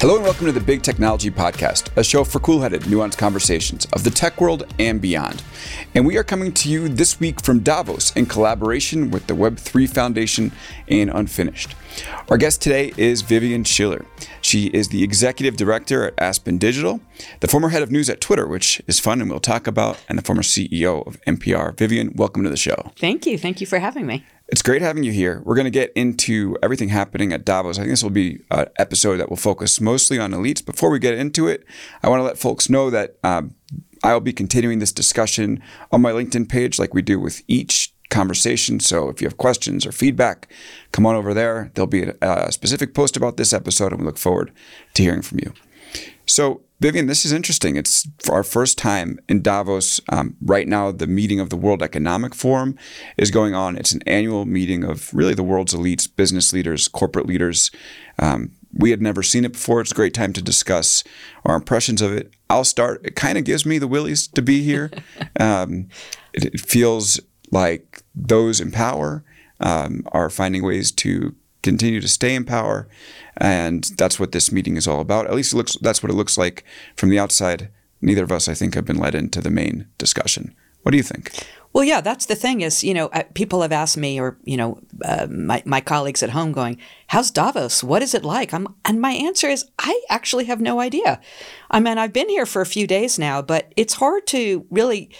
Hello and welcome to the Big Technology Podcast, a show for cool headed, nuanced conversations of the tech world and beyond. And we are coming to you this week from Davos in collaboration with the Web3 Foundation and Unfinished. Our guest today is Vivian Schiller. She is the executive director at Aspen Digital, the former head of news at Twitter, which is fun and we'll talk about, and the former CEO of NPR. Vivian, welcome to the show. Thank you. Thank you for having me. It's great having you here. We're going to get into everything happening at Davos. I think this will be an episode that will focus mostly on elites. Before we get into it, I want to let folks know that um, I'll be continuing this discussion on my LinkedIn page like we do with each conversation. So if you have questions or feedback, come on over there. There'll be a, a specific post about this episode, and we look forward to hearing from you. So Vivian, this is interesting. It's our first time in Davos. Um, right now, the meeting of the World Economic Forum is going on. It's an annual meeting of really the world's elites, business leaders, corporate leaders. Um, we had never seen it before. It's a great time to discuss our impressions of it. I'll start. It kind of gives me the willies to be here. um, it, it, feels like those in power um, are finding ways to continue to stay in power. And that's what this meeting is all about. At least it looks that's what it looks like from the outside. Neither of us, I think, have been led into the main discussion. What do you think? Well, yeah, that's the thing is, you know, uh, people have asked me or, you know, uh, my, my colleagues at home going, how's Davos? What is it like? I'm, and my answer is, I actually have no idea. I mean, I've been here for a few days now, but it's hard to really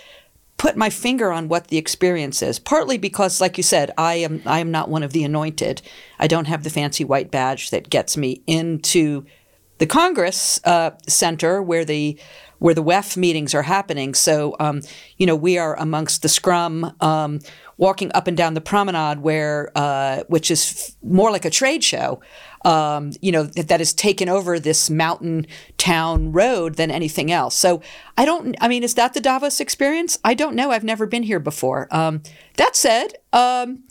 put my finger on what the experience is. Partly because, like you said, I am I am not one of the anointed. I don't have the fancy white badge that gets me into the Congress uh, Center where the where the WEF meetings are happening. So, um, you know, we are amongst the scrum, um, walking up and down the promenade, where uh, which is f- more like a trade show um, you know, that, that has taken over this mountain town road than anything else. So I don't, I mean, is that the Davos experience? I don't know. I've never been here before. Um, that said, um,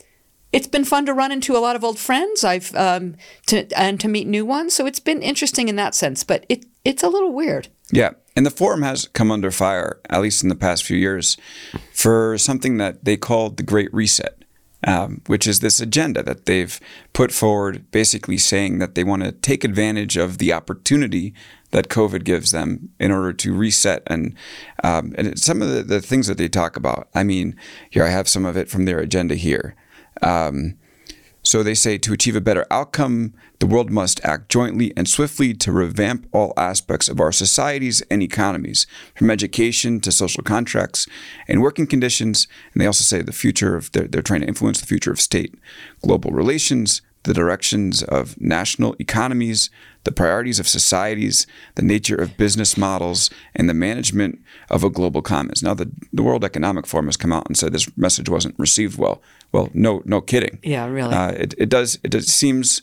it's been fun to run into a lot of old friends. I've um, to, and to meet new ones. So it's been interesting in that sense, but it it's a little weird. Yeah, and the forum has come under fire, at least in the past few years, for something that they called the Great Reset um, which is this agenda that they've put forward, basically saying that they want to take advantage of the opportunity that COVID gives them in order to reset and um, and some of the, the, things that they talk about. I mean, here I have some of it from their agenda here. Um, so they say to achieve a better outcome, the world must act jointly and swiftly to revamp all aspects of our societies and economies, from education to social contracts and working conditions. And they also say the future of, they're, they're trying to influence the future of state, global relations, the directions of national economies, the priorities of societies, the nature of business models, and the management of a global commons. Now, the, the World Economic Forum has come out and said this message wasn't received well. Well, no, no kidding. Yeah, really. Uh, it, it does. It does, seems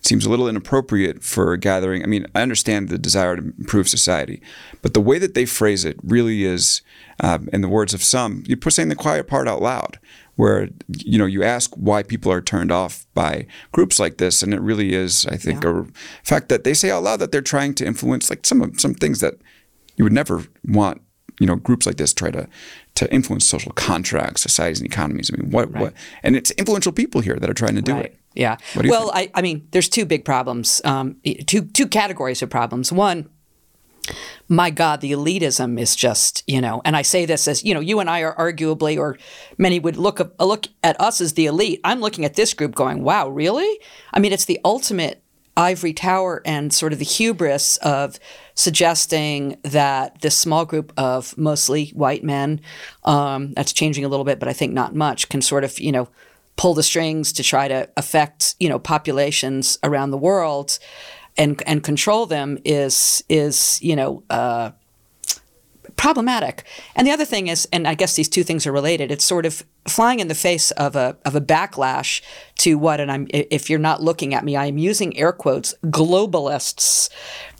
seems a little inappropriate for a gathering. I mean, I understand the desire to improve society, but the way that they phrase it really is, um, in the words of some, you're saying the quiet part out loud where you know you ask why people are turned off by groups like this, and it really is, I think, yeah. a fact that they say out loud that they're trying to influence like some some things that you would never want. You know, groups like this try to to influence social contracts, societies, and economies. I mean, what right. what? And it's influential people here that are trying to do right. it. Yeah. Well, I, I mean, there's two big problems, um, two two categories of problems. One my God, the elitism is just, you know, and I say this as, you know, you and I are arguably, or many would look, look at us as the elite. I'm looking at this group going, wow, really? I mean, it's the ultimate ivory tower and sort of the hubris of suggesting that this small group of mostly white men, um, that's changing a little bit, but I think not much, can sort of, you know, pull the strings to try to affect, you know, populations around the world and and control them is is you know uh, problematic. And the other thing is, and I guess these two things are related. It's sort of flying in the face of a of a backlash to what, and I'm if you're not looking at me, I am using air quotes globalists.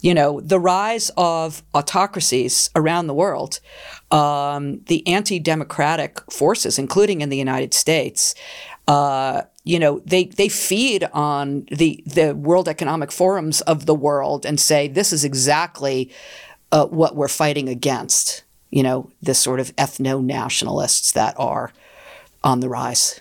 You know, the rise of autocracies around the world, um, the anti-democratic forces, including in the United States. Uh, you know, they they feed on the the World Economic Forums of the world and say this is exactly uh, what we're fighting against. You know, this sort of ethno nationalists that are on the rise.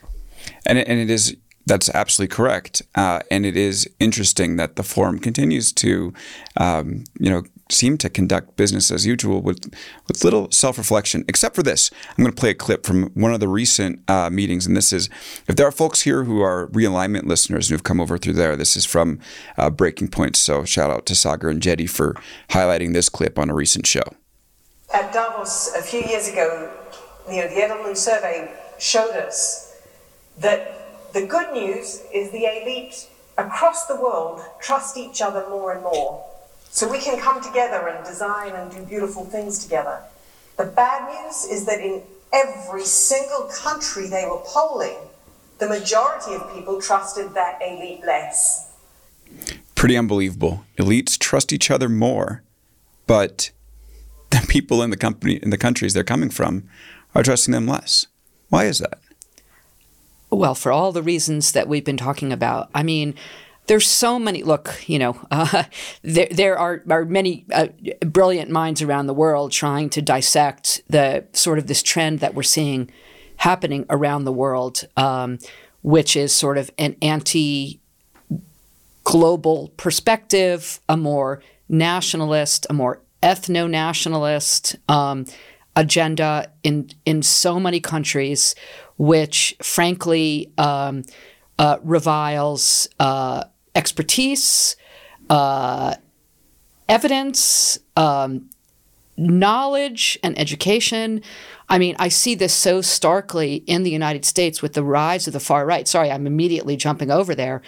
And it, and it is that's absolutely correct. Uh, and it is interesting that the forum continues to, um, you know, seem to conduct business as usual with with little self reflection. Except for this, I'm going to play a clip from one of the recent uh, meetings, and this is if there are folks here who are realignment listeners who've come over through there. This is from uh, Breaking Points. So shout out to Saagar Enjeti for highlighting this clip on a recent show. At Davos a few years ago, you know, the Edelman survey showed us that the good news is the elite across the world trust each other more and more. So we can come together and design and do beautiful things together. The bad news is that in every single country they were polling, the majority of people trusted that elite less. Pretty unbelievable. Elites trust each other more, but the people in the company in the countries they're coming from are trusting them less. Why is that? Well, for all the reasons that we've been talking about. I mean, there's so many. Look, you know, uh, there there are are many uh, brilliant minds around the world trying to dissect the sort of this trend that we're seeing happening around the world, um, which is sort of an anti global perspective, a more nationalist, a more ethno nationalist um, agenda in in so many countries, which frankly. Um, uh, reviles uh, expertise, uh, evidence, um, knowledge, and education. I mean, I see this so starkly in the United States with the rise of the far right. Sorry, I'm immediately jumping over there.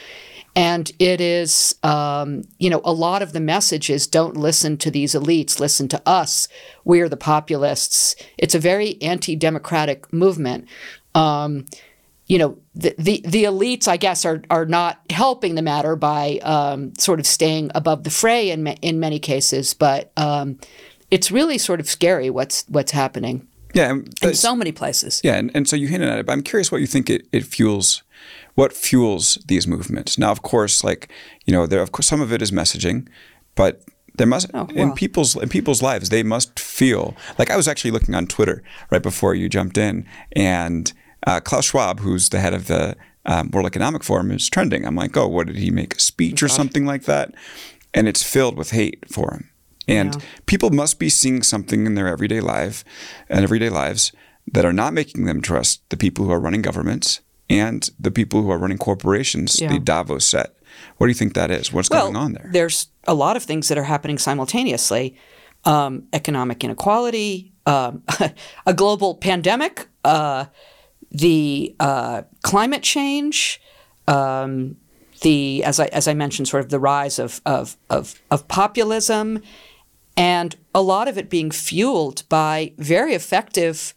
And it is, um, you know, a lot of the message is don't listen to these elites, listen to us. We're the populists. It's a very anti democratic movement. Um, you know, the, the, the elites, I guess, are are not helping the matter by um, sort of staying above the fray in in many cases. But um, it's really sort of scary what's what's happening. Yeah, in so many places. Yeah, and, and so you hinted at it, but I'm curious what you think it, it fuels. What fuels these movements? Now, of course, like you know, there of course some of it is messaging, but there must oh, well. in people's in people's lives they must feel like I was actually looking on Twitter right before you jumped in and uh, Klaus Schwab, who's the head of the um, World Economic Forum, is trending. I'm like, oh, what did he make a speech or something like that? And it's filled with hate for him. And yeah. people must be seeing something in their everyday life and everyday lives that are not making them trust the people who are running governments and the people who are running corporations, yeah. the Davos set. What do you think that is? What's well, going on there? There's a lot of things that are happening simultaneously um, economic inequality, um, a global pandemic. Uh, the uh, climate change, um, the as I as I mentioned, sort of the rise of, of of of populism, and a lot of it being fueled by very effective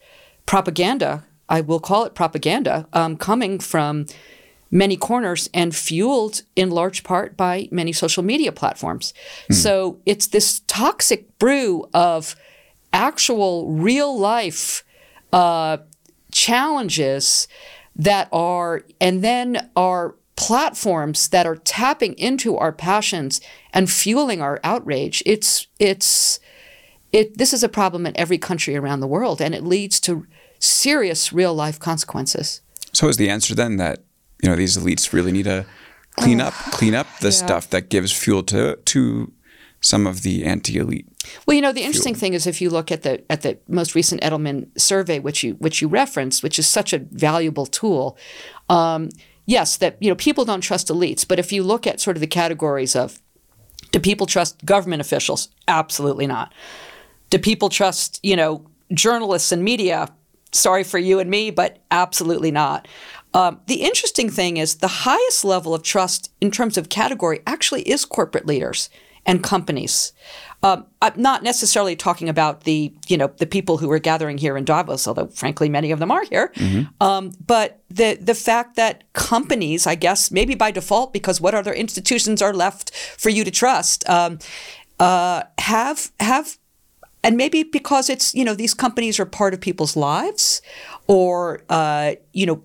propaganda. I will call it propaganda um, coming from many corners and fueled in large part by many social media platforms. Mm. So it's this toxic brew of actual real life uh, challenges that are, and then are platforms that are tapping into our passions and fueling our outrage. It's, it's, it, this is a problem in every country around the world, and it leads to serious real life consequences. So, is the answer then that you know these elites really need to clean oh, up, clean up the yeah. stuff that gives fuel to to some of the anti-elite. Well, you know, the interesting fuel. thing is if you look at the at the most recent Edelman survey, which you which you referenced, which is such a valuable tool. Um, yes, that you know people don't trust elites, but if you look at sort of the categories of do people trust government officials? Absolutely not. Do people trust you know journalists and media? Sorry for you and me, but absolutely not. Um, the interesting thing is the highest level of trust in terms of category actually is corporate leaders and companies. Um, I'm not necessarily talking about the you know the people who are gathering here in Davos, although frankly many of them are here. Um, but the the fact that companies, I guess maybe by default, because what other institutions are left for you to trust, um, uh, have have and maybe because it's you know these companies are part of people's lives or uh, you know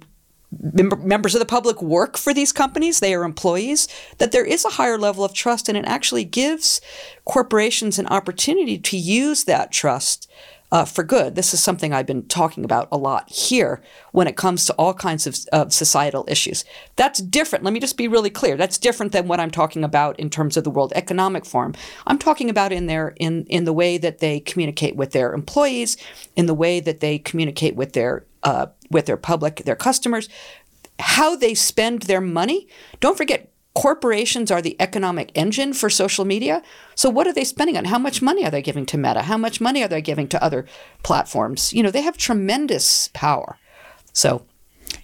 mem- members of the public work for these companies they are employees that there is a higher level of trust and it actually gives corporations an opportunity to use that trust uh, for good. This is something I've been talking about a lot here when it comes to all kinds of, of societal issues. That's different. Let me just be really clear. That's different than what I'm talking about in terms of the World Economic Forum. I'm talking about in their in in the way that they communicate with their employees, in the way that they communicate with their uh, with their public, their customers, how they spend their money. Don't forget, corporations are the economic engine for social media. So what are they spending on? How much money are they giving to Meta? How much money are they giving to other platforms? You know, they have tremendous power. So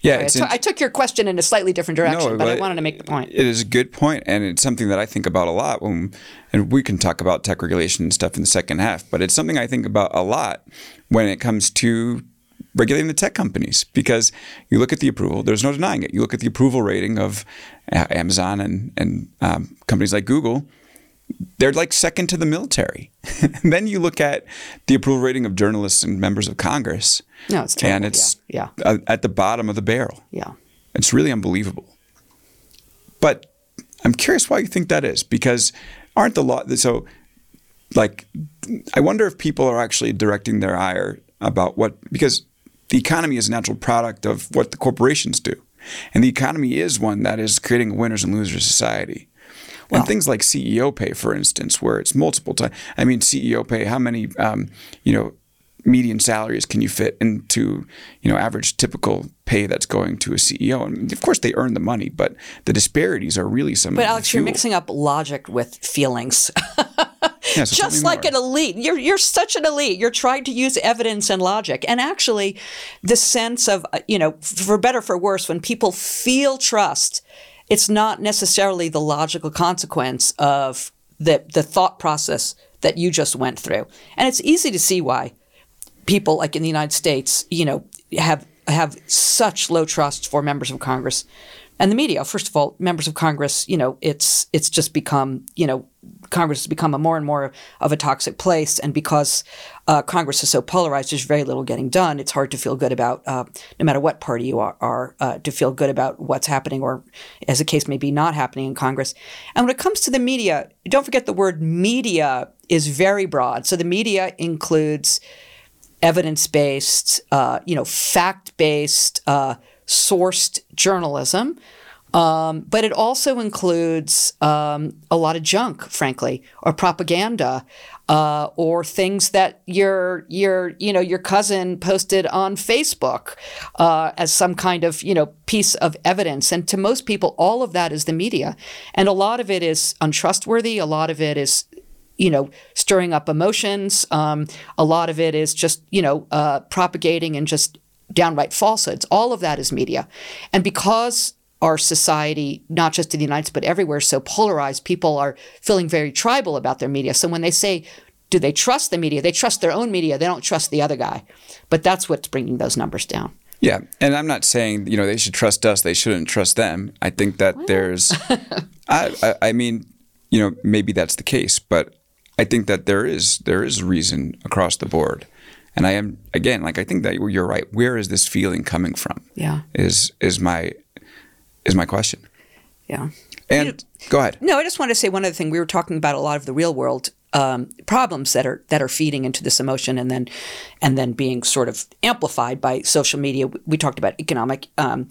Yeah, I, took- I took your question in a slightly different direction, but I wanted to make the point. It is a good point, and it's something that I think about a lot. When, and we can talk about tech regulation and stuff in the second half, but it's something I think about a lot when it comes to regulating the tech companies because you look at the approval. There's no denying it. You look at the approval rating of uh, Amazon and and um, companies like Google. They're like second to the military. then you look at the approval rating of journalists and members of Congress. No, it's terrible. and it's Yeah, uh, at the bottom of the barrel. yeah. It's really unbelievable. But I'm curious why you think that is because aren't the law so like I wonder if people are actually directing their ire about what because the economy is a natural product of what the corporations do. And the economy is one that is creating a winners and losers society. and things like CEO pay, for instance, where it's multiple times. I mean, CEO pay. How many, um, you know, median salaries can you fit into, you know, average typical pay that's going to a CEO? And of course, they earn the money, but the disparities are really some. But of the Alex, you're mixing up logic with feelings. Yeah, so Just like an elite. You're you're such an elite. You're trying to use evidence and logic. And actually the sense of uh, you know, for better or for worse, when people feel trust, it's not necessarily the logical consequence of the the thought process that you just went through. And it's easy to see why people like in the United States, you know, have have such low trust for members of Congress and the media. First of all, members of Congress, you know, it's it's just become, you know, Congress has become a more and more of a toxic place, and because uh, Congress is so polarized, there's very little getting done. It's hard to feel good about, uh, no matter what party you are, are uh, to feel good about what's happening, or as the case may be, not happening in Congress. And when it comes to the media, don't forget the word media is very broad. So the media includes evidence-based, uh, you know, fact-based, uh, sourced journalism. Um, but it also includes um, a lot of junk, frankly, or propaganda, uh, or things that your your you know your cousin posted on Facebook uh, as some kind of you know piece of evidence. And to most people, all of that is the media, and a lot of it is untrustworthy. A lot of it is you know, stirring up emotions. Um, a lot of it is just, you know, uh, propagating and just downright falsehoods. All of that is media. And because our society, not just in the United States, but everywhere, is so polarized, people are feeling very tribal about their media. So when they say, do they trust the media? They trust their own media. They don't trust the other guy. But that's what's bringing those numbers down. Yeah, and I'm not saying you know they should trust us; they shouldn't trust them. I think that there's, I, I, I mean, you know, maybe that's the case, but I think that there is there is reason across the board, and I am again like I think that you're right. Where is this feeling coming from? Yeah. is is my is my question. Yeah. And go ahead. No, I just want to say one other thing. We were talking about a lot of the real world um, problems that are that are feeding into this emotion and then and then being sort of amplified by social media. We talked about economic um,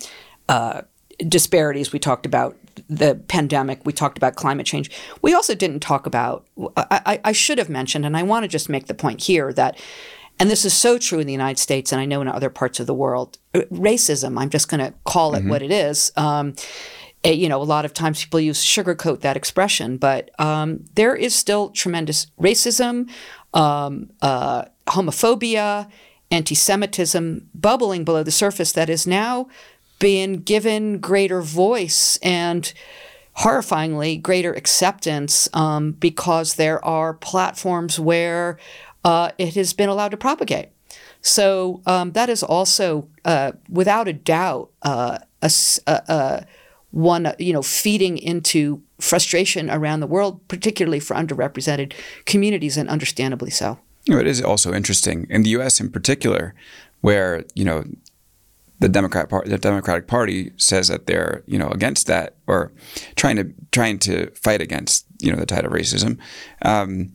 uh, disparities. We talked about the pandemic. We talked about climate change. We also didn't talk about. I, I, I should have mentioned, and I want to just make the point here that. And this is so true in the United States, and I know in other parts of the world. uh, Racism, I'm just going to call it what it is. Um, eh, you know, a lot of times people use sugarcoat that expression, but um, there is still tremendous racism, um, uh, homophobia, anti Semitism bubbling below the surface that is now being given greater voice and horrifyingly greater acceptance um, because there are platforms where uh, it has been allowed to propagate. So um, that is also, uh, without a doubt, uh, a, a, one you know feeding into frustration around the world, particularly for underrepresented communities, and understandably so. It is also interesting in the U.S. in particular, where you know the Democrat part, the Democratic Party says that they're you know against that or trying to trying to fight against you know the tide of racism. Um,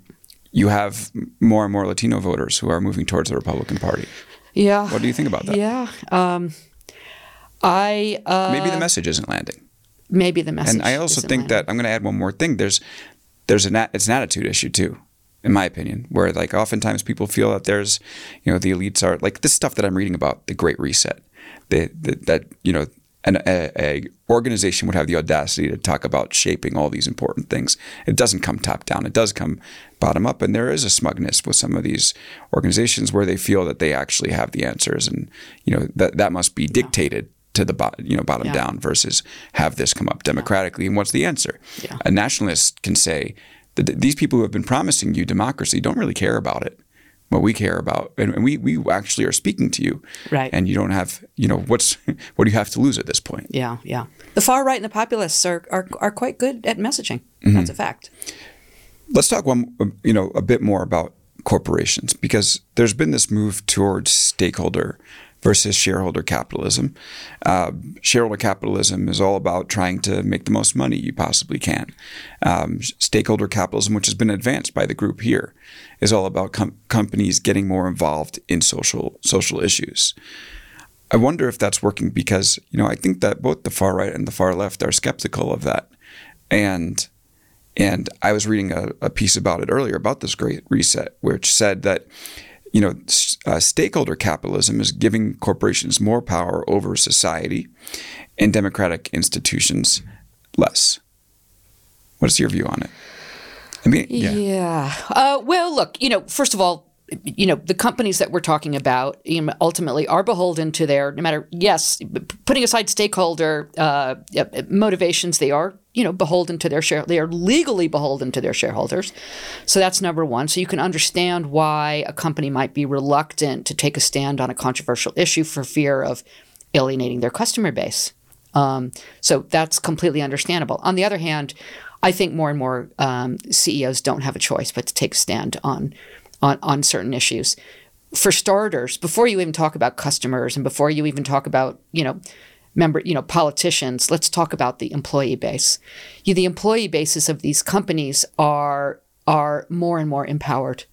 you have more and more Latino voters who are moving towards the Republican Party. Yeah. What do you think about that? Yeah. Um, I uh, maybe the message isn't landing. Maybe the message. And I also think landing. that I'm going to add one more thing. There's there's an it's an attitude issue too in my opinion, where like oftentimes people feel that there's, you know, the elites are like this stuff that I'm reading about the Great Reset, the, the, that you know, an a, a, organization would have the audacity to talk about shaping all these important things. It doesn't come top down; it does come bottom up, and there is a smugness with some of these organizations where they feel that they actually have the answers, and you know that that must be dictated. To the bottom, you know, bottom Yeah. down versus have this come up democratically. And what's the answer? Yeah. A nationalist can say, that these people who have been promising you democracy don't really care about it. What we care about, and and we we actually are speaking to you, Right. And you don't have, you know, what's what do you have to lose at this point? Yeah, yeah. The far right and the populists are are, are quite good at messaging. Mm-hmm. That's a fact. Let's talk one, you know, a bit more about corporations because there's been this move towards stakeholder versus shareholder capitalism. Uh, shareholder capitalism is all about trying to make the most money you possibly can. Um, stakeholder capitalism, which has been advanced by the group here, is all about com- companies getting more involved in social social issues. I wonder if that's working because you know I think that both the far right and the far left are skeptical of that, and and I was reading a, a piece about it earlier about this great reset, which said that you know uh, stakeholder capitalism is giving corporations more power over society, and democratic institutions less. What's your view on it? I mean, yeah, Uh, well, look, you know, first of all, you know, the companies that we're talking about you know, ultimately are beholden to their, no matter, yes, putting aside stakeholder uh, uh, motivations, they are, you know, beholden to their share. They are legally beholden to their shareholders. So that's number one. So you can understand why a company might be reluctant to take a stand on a controversial issue for fear of alienating their customer base. Um, so that's completely understandable. On the other hand, I think more and more um, CEOs don't have a choice but to take a stand on, on on certain issues. For starters, before you even talk about customers and before you even talk about you know member you know politicians, let's talk about the employee base. You, the employee bases of these companies are are more and more empowered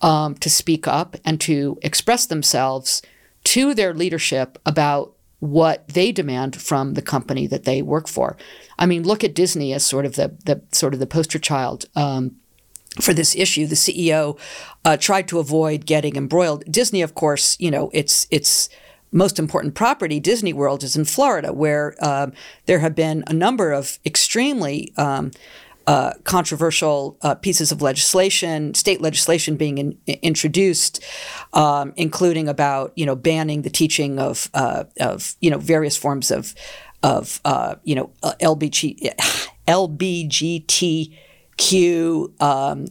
um, to speak up and to express themselves to their leadership about what they demand from the company that they work for. I mean, look at Disney as sort of the, the sort of the poster child. Um, for this issue, the CEO uh, tried to avoid getting embroiled. Disney, of course, you know, it's it's most important property, Disney World, is in Florida, where um, there have been a number of extremely um, uh, controversial uh, pieces of legislation, state legislation being in, introduced, um, including about you know banning the teaching of uh, of you know various forms of of uh, you know uh, LBG, LBGTQ um,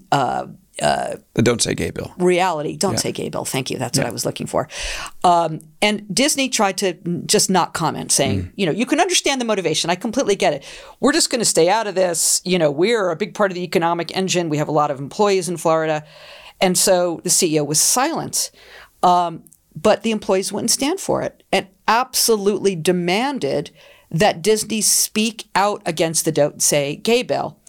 uh, don't say gay bill. reality. Don't say gay bill. Thank you. That's what I was looking for. Um, and Disney tried to just not comment, saying, you know, you can understand the motivation. I completely get it. We're just going to stay out of this. You know, we're a big part of the economic engine. We have a lot of employees in Florida. And so the CEO was silent. Um, but the employees wouldn't stand for it and absolutely demanded that Disney speak out against the don't say gay bill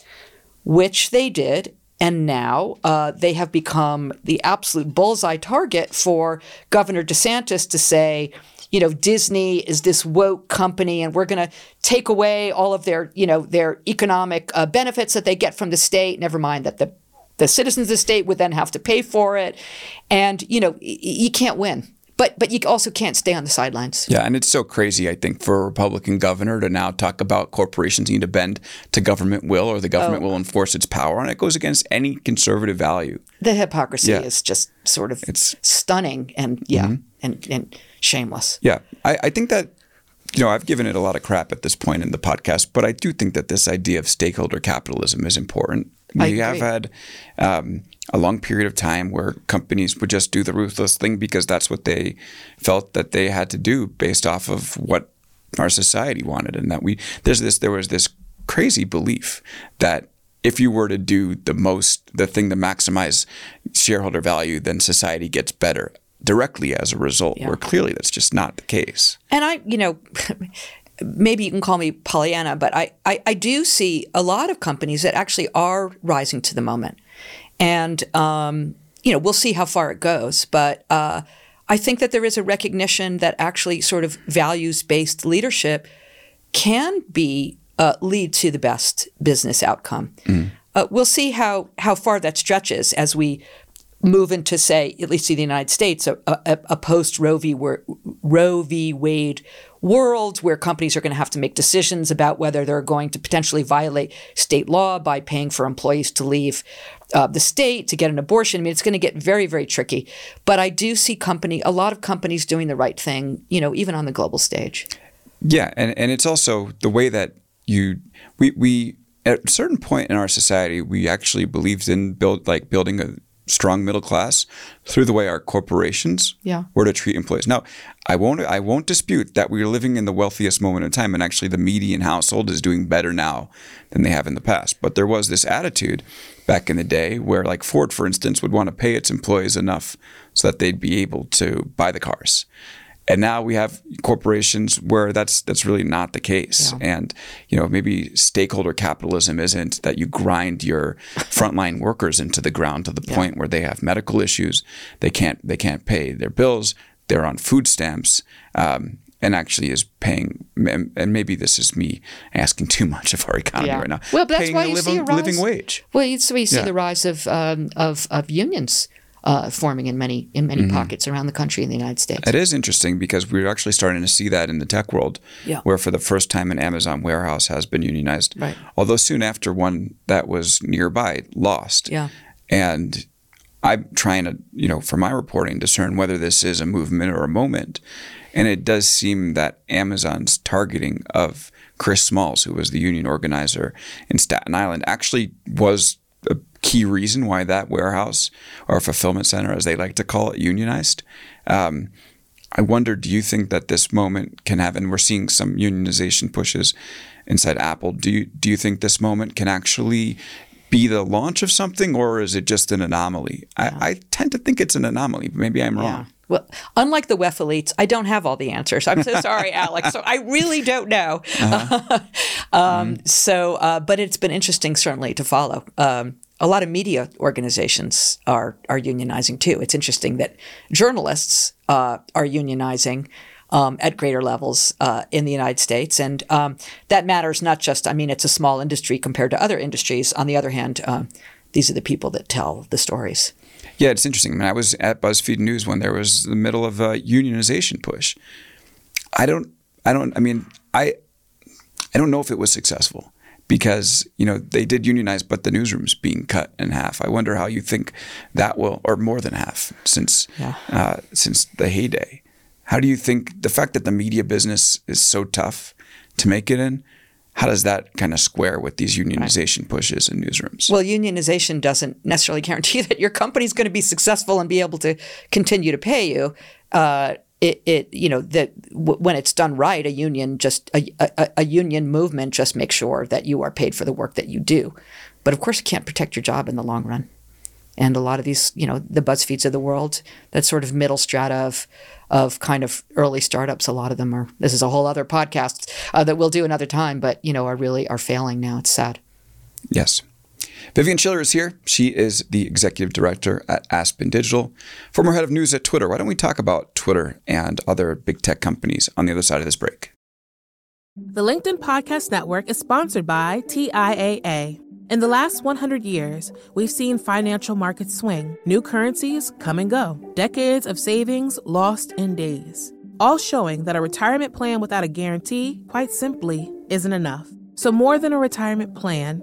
which they did. And now uh, they have become the absolute bullseye target for Governor DeSantis to say, you know, Disney is this woke company, and we're going to take away all of their, you know, their economic uh, benefits that they get from the state. Never mind that the the citizens of the state would then have to pay for it, and you know, y- you can't win. But but you also can't stay on the sidelines. Yeah, and it's so crazy, I think, for a Republican governor to now talk about corporations need to bend to government will or the government oh. will enforce its power. And it goes against any conservative value. The hypocrisy Yeah. is just sort of It's- stunning and yeah, mm-hmm. and, and shameless. Yeah, I, I think that you know, I've given it a lot of crap at this point in the podcast, but I do think that this idea of stakeholder capitalism is important. We have had um, a long period of time where companies would just do the ruthless thing because that's what they felt that they had to do based off of what our society wanted, and that we there's this there was this crazy belief that if you were to do the most the thing to maximize shareholder value, then society gets better directly as a result. Yeah. Where clearly that's just not the case. And I, you know, maybe you can call me Pollyanna, but I, I, I do see a lot of companies that actually are rising to the moment. And, um, you know, we'll see how far it goes. But uh, I think that there is a recognition that actually sort of values based leadership can be uh, lead to the best business outcome. Uh, we'll see how, how far that stretches as we move into, say, at least in the United States, a, a, a post Roe v. Roe v. Wade world where companies are going to have to make decisions about whether they're going to potentially violate state law by paying for employees to leave uh, the state to get an abortion. I mean, it's going to get very, very tricky. But I do see company, a lot of companies doing the right thing, you know, even on the global stage. Yeah, and, and it's also the way that you we we at a certain point in our society we actually believed in build like building a strong middle class through the way our corporations Yeah. were to treat employees. Now, I won't I won't dispute that we're living in the wealthiest moment in time and actually the median household is doing better now than they have in the past. But there was this attitude back in the day where like Ford for instance would want to pay its employees enough so that they'd be able to buy the cars. And now we have corporations where that's that's really not the case. And you know, maybe stakeholder capitalism isn't that you grind your frontline workers into the ground to the point where they have medical issues, they can't they can't pay their bills, they're on food stamps. Um, and actually is paying, and maybe this is me asking too much of our economy right now. Well, but that's why you living, see a rise. living wage. Well, it's why you see Yeah. the rise of um, of, of unions uh, forming in many in many Mm-hmm. pockets around the country in the United States. It is interesting because we're actually starting to see that in the tech world, Yeah. where for the first time an Amazon warehouse has been unionized. Right. Although soon after one that was nearby lost. Yeah. And I'm trying to, you know, for my reporting, discern whether this is a movement or a moment. And it does seem that Amazon's targeting of Chris Smalls, who was the union organizer in Staten Island, actually was a key reason why that warehouse or fulfillment center, as they like to call it, unionized. Um, I wonder, do you think that this moment can have, and we're seeing some unionization pushes inside Apple. Do you do you think this moment can actually be the launch of something, or is it just an anomaly? I, I tend to think it's an anomaly. but Maybe I'm wrong. Well, unlike the WEF elites, I don't have all the answers. I'm so sorry, Alex. So I really don't know. Uh-huh. um, So, uh, but it's been interesting, certainly, to follow. Um, a lot of media organizations are are unionizing too. It's interesting that journalists uh, are unionizing. Um, at greater levels uh, in the United States. And um, that matters not just, I mean, it's a small industry compared to other industries. On the other hand, um, these are the people that tell the stories. Yeah, it's interesting. I mean, I was at BuzzFeed News when there was the middle of a unionization push. I don't, I don't, I mean, I, I don't know if it was successful because you know they did unionize, but the newsroom's being cut in half. I wonder how you think that will, or more than half, since uh, since the heyday. How do you think the fact that the media business is so tough to make it in? How does that kind of square with these unionization pushes in newsrooms? Well, unionization doesn't necessarily guarantee that your company's going to be successful and be able to continue to pay you. Uh, it, it, you know, that w- when it's done right, a union just a, a, a union movement just makes sure that you are paid for the work that you do. But of course, it can't protect your job in the long run. And a lot of these, you know, the BuzzFeeds of the world, that sort of middle strata of, of kind of early startups, a lot of them are. This is a whole other podcast uh, that we'll do another time, but you know, are really are failing now. It's sad. Yes. Vivian Schiller is here. She is the executive director at Aspen Digital, former head of news at Twitter. Why don't we talk about Twitter and other big tech companies on the other side of this break? The LinkedIn Podcast Network is sponsored by TIAA. In the last 100 years, we've seen financial markets swing, new currencies come and go, decades of savings lost in days, all showing that a retirement plan without a guarantee, quite simply, isn't enough. So, more than a retirement plan,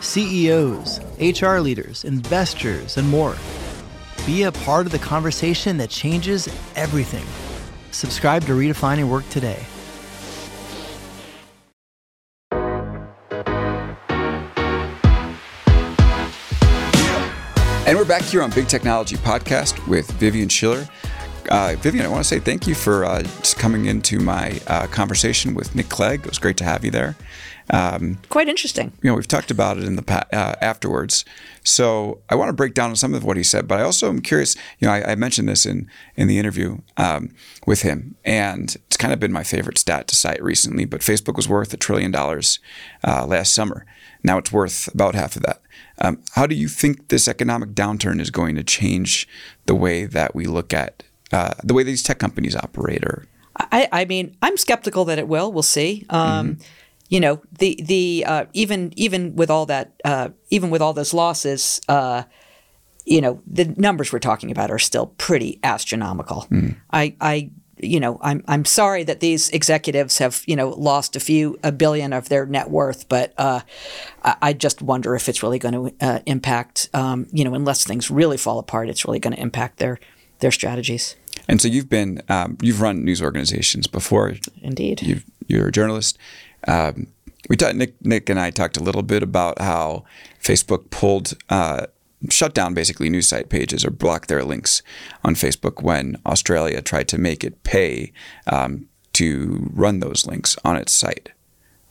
CEOs, HR leaders, investors, and more. Be a part of the conversation that changes everything. Subscribe to Redefining Work today. And we're back here on Big Technology Podcast with Vivian Schiller. Uh, Vivian, I want to say thank you for uh, just coming into my uh, conversation with Nick Clegg. It was great to have you there. Um, Quite interesting. You know, we've talked about it in the pa- uh, afterwards. So I want to break down some of what he said, but I also am curious. You know, I, I mentioned this in in the interview um, with him, and it's kind of been my favorite stat to cite recently. But Facebook was worth a trillion dollars uh, last summer. Now it's worth about half of that. Um, how do you think this economic downturn is going to change the way that we look at uh, the way these tech companies operate? Or I, I mean, I'm skeptical that it will. We'll see. Um, mm-hmm. You know, the the uh, even even with all that, uh, even with all those losses, uh, you know, the numbers we're talking about are still pretty astronomical. Mm. I I you know, I'm I'm sorry that these executives have you know lost a few a billion of their net worth, but uh, I just wonder if it's really going to uh, impact um, you know unless things really fall apart, it's really going to impact their their strategies. And so you've been um, you've run news organizations before. Indeed, you are a journalist. Um, we talked, Nick Nick and I talked a little bit about how Facebook pulled. Uh, shut down basically news site pages or blocked their links on Facebook when Australia tried to make it pay um, to run those links on its site.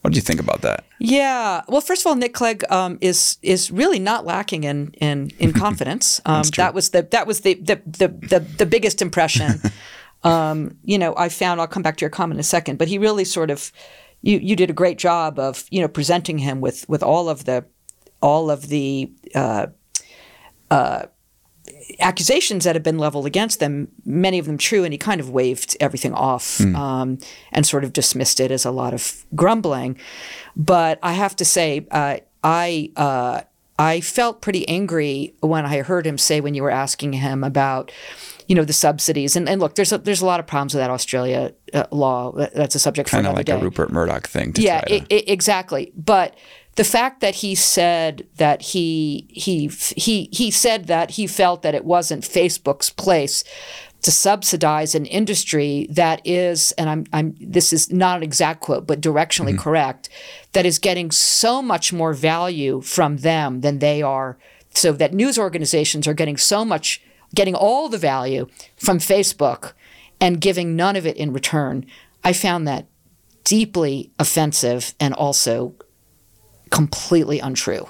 What do you think about that? Yeah. Well, first of all, Nick Clegg um, is is really not lacking in in, in confidence. Um, that was the that was the the the, the, the biggest impression. um, you know, I found. I'll come back to your comment in a second, but he really sort of you you did a great job of you know presenting him with with all of the all of the uh, uh, accusations that have been leveled against them, many of them true, and he kind of waved everything off mm. um, and sort of dismissed it as a lot of grumbling. But I have to say, uh, I uh, I felt pretty angry when I heard him say when you were asking him about. You know the subsidies, and, and look, there's a, there's a lot of problems with that Australia uh, law. That's a subject kind for of like day. a Rupert Murdoch thing. yeah, it, exactly. But the fact that he said that he he he he said that he felt that it wasn't Facebook's place to subsidize an industry that is, and I'm, I'm this is not an exact quote, but directionally mm-hmm. correct, that is getting so much more value from them than they are. So that news organizations are getting so much, getting all the value from Facebook and giving none of it in return. I found that deeply offensive and also completely untrue.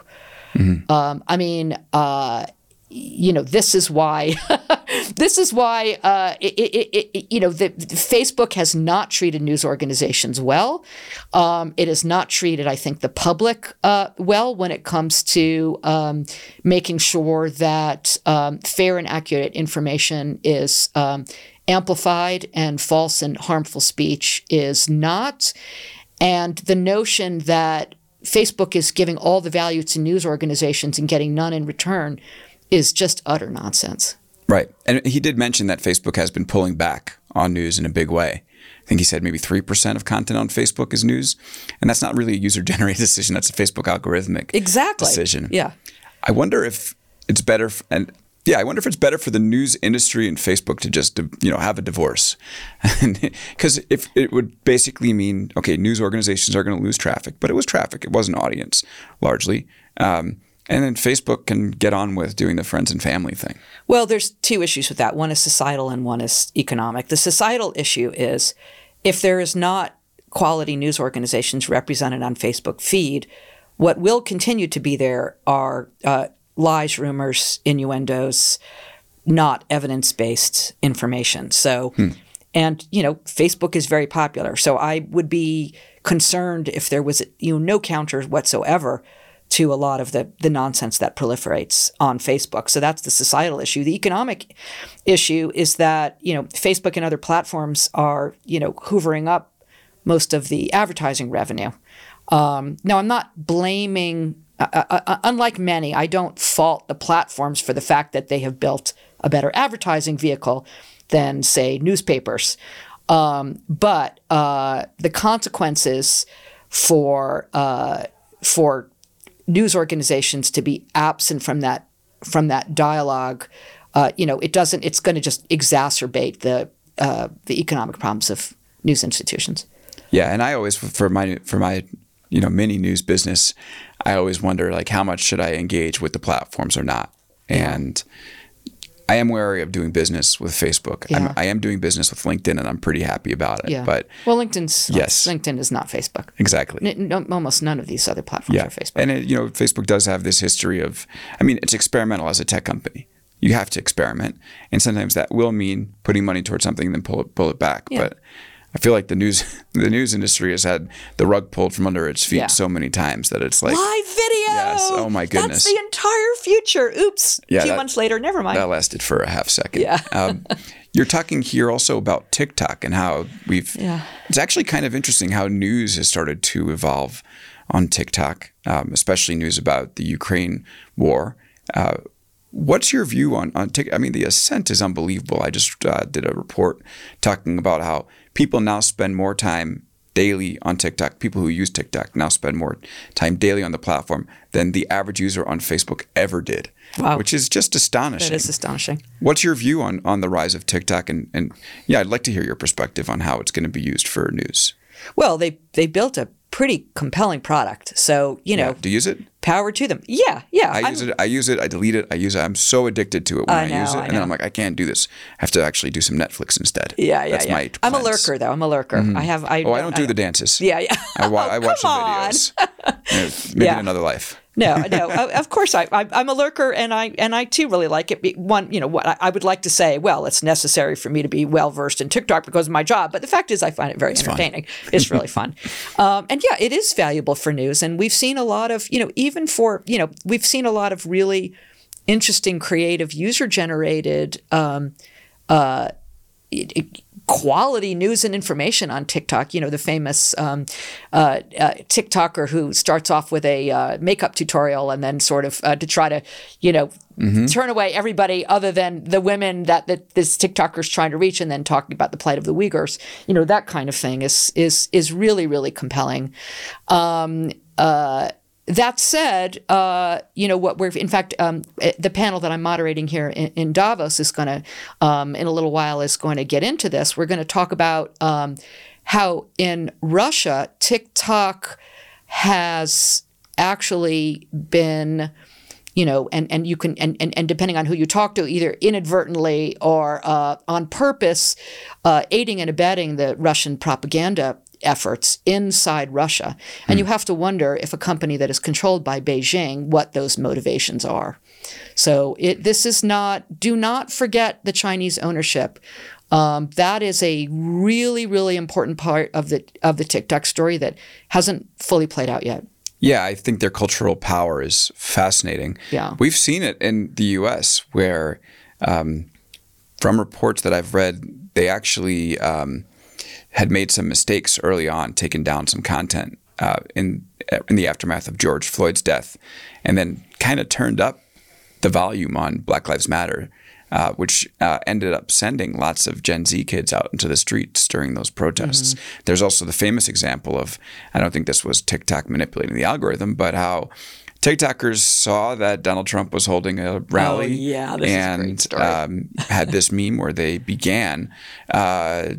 Mm-hmm. Um, I mean, uh, you know, this is why. this is why uh, it, it, it, you know the, Facebook has not treated news organizations well. Um, it has not treated, I think, the public uh, well when it comes to um, making sure that um, fair and accurate information is um, amplified and false and harmful speech is not. And the notion that Facebook is giving all the value to news organizations and getting none in return is just utter nonsense. Right. And he did mention that Facebook has been pulling back on news in a big way. I think he said maybe 3% of content on Facebook is news. And that's not really a user generated decision. That's a Facebook algorithmic exactly. decision. Yeah. I wonder if it's better, and yeah, I wonder if it's better for the news industry and Facebook to just you know have a divorce, because if it would basically mean okay, news organizations are going to lose traffic, but it was traffic, it wasn't audience largely. Um, and then Facebook can get on with doing the friends and family thing. Well, there's two issues with that. One is societal and one is economic. The societal issue is if there is not quality news organizations represented on Facebook feed, what will continue to be there are uh, lies, rumors, innuendos, not evidence based information. So, hmm. and you know, Facebook is very popular. So I would be concerned if there was you know no counter whatsoever to a lot of the the nonsense that proliferates on Facebook. So that's the societal issue. The economic issue is that you know Facebook and other platforms are you know hoovering up most of the advertising revenue. Um, now, I'm not blaming. Uh, uh, uh, unlike many, I don't fault the platforms for the fact that they have built a better advertising vehicle than, say, newspapers. Um, but uh, the consequences for uh, for news organizations to be absent from that from that dialogue, uh, you know, it doesn't. It's going to just exacerbate the uh, the economic problems of news institutions. Yeah, and I always for my for my you know mini news business, I always wonder like how much should I engage with the platforms or not, and. I am wary of doing business with Facebook. Yeah. I'm, I am doing business with LinkedIn, and I'm pretty happy about it. Yeah. But well, LinkedIn's Yes. LinkedIn is not Facebook. exactly, N- no, almost none of these other platforms yeah. are Facebook. And it, you know, Facebook does have this history of. I mean, it's experimental as a tech company. You have to experiment, and sometimes that will mean putting money towards something and then pull it pull it back. Yeah. But I feel like the news the news industry has had the rug pulled from under its feet Yeah. so many times that it's like Live video. Yes. Oh, my goodness. That's the entire future. Oops. Yeah, a few that- months later, never mind. that lasted for a half second. Yeah. um, you're talking here also about TikTok and how we've. Yeah. It's actually kind of interesting how news has started to evolve on TikTok, um, especially news about the Ukraine war. Uh, what's your view on on TikTok? I mean, the ascent is unbelievable. I just uh, did a report talking about how people now spend more time daily on TikTok. People who use TikTok now spend more time daily on the platform than the average user on Facebook ever did. Wow. Which is just astonishing. that is astonishing. What's your view on, on the rise of TikTok? And, and yeah, I'd like to hear your perspective on how it's going to be used for news. Well, they they built a pretty compelling product. So you know, Yeah. Do you use it? power to them. Yeah, yeah. I I'm- use it. I use it. I delete it. I use it. I'm so addicted to it when I I, use it, I and then. I'm like, I can't do this. I have to actually do some Netflix instead. Yeah, yeah, That's yeah. my. I'm a lurker, though. I'm a lurker. Mm-hmm. I have. I Oh, I don't do the dances. Yeah, yeah. I, wa- I Oh, watch the videos. Maybe Yeah. another life. no, no. Of course, I, I, I'm a lurker, and I and I too really like it. One, you know, what I, I would like to say, well, it's necessary for me to be well versed in TikTok because of my job. But the fact is, I find it very entertaining. It's really fun, um, and yeah, it is valuable for news. And we've seen a lot of, you know, even for, you know, we've seen a lot of really interesting, creative, user generated. Um, uh, quality news and information on TikTok. You know, the famous um, uh, uh, TikToker who starts off with a uh, makeup tutorial and then sort of uh, to try to, you know, turn away everybody other than the women that, that this TikToker is trying to reach, and then talking about the plight of the Uyghurs. You know, that kind of thing is is is really really compelling. Um, uh, that said, uh, you know what we're in fact um, eh, the panel that I'm moderating here in, in Davos is going to um, in a little while is going to get into this. We're going to talk about um, how in Russia TikTok has actually been you know, and, and you can, and, and, and depending on who you talk to, either inadvertently or uh, on purpose, uh, aiding and abetting the Russian propaganda efforts inside Russia. And you have to wonder if a company that is controlled by Beijing, what those motivations are. So it, this is not, do not forget the Chinese ownership. Um, that is a really, really important part of the of the TikTok story that hasn't fully played out yet. Yeah, I think their cultural power is fascinating. Yeah. We've seen it in the US where, um, from reports that I've read, they actually um, had made some mistakes early on, taken down some content uh, in, in the aftermath of George Floyd's death, and then kind of turned up the volume on Black Lives Matter. Uh, which uh, ended up sending lots of Gen Z kids out into the streets during those protests. There's also the famous example of, I don't think this was TikTok manipulating the algorithm, but how TikTokers saw that Donald Trump was holding a rally Oh, yeah, this is a and. Um, had this meme where they began uh,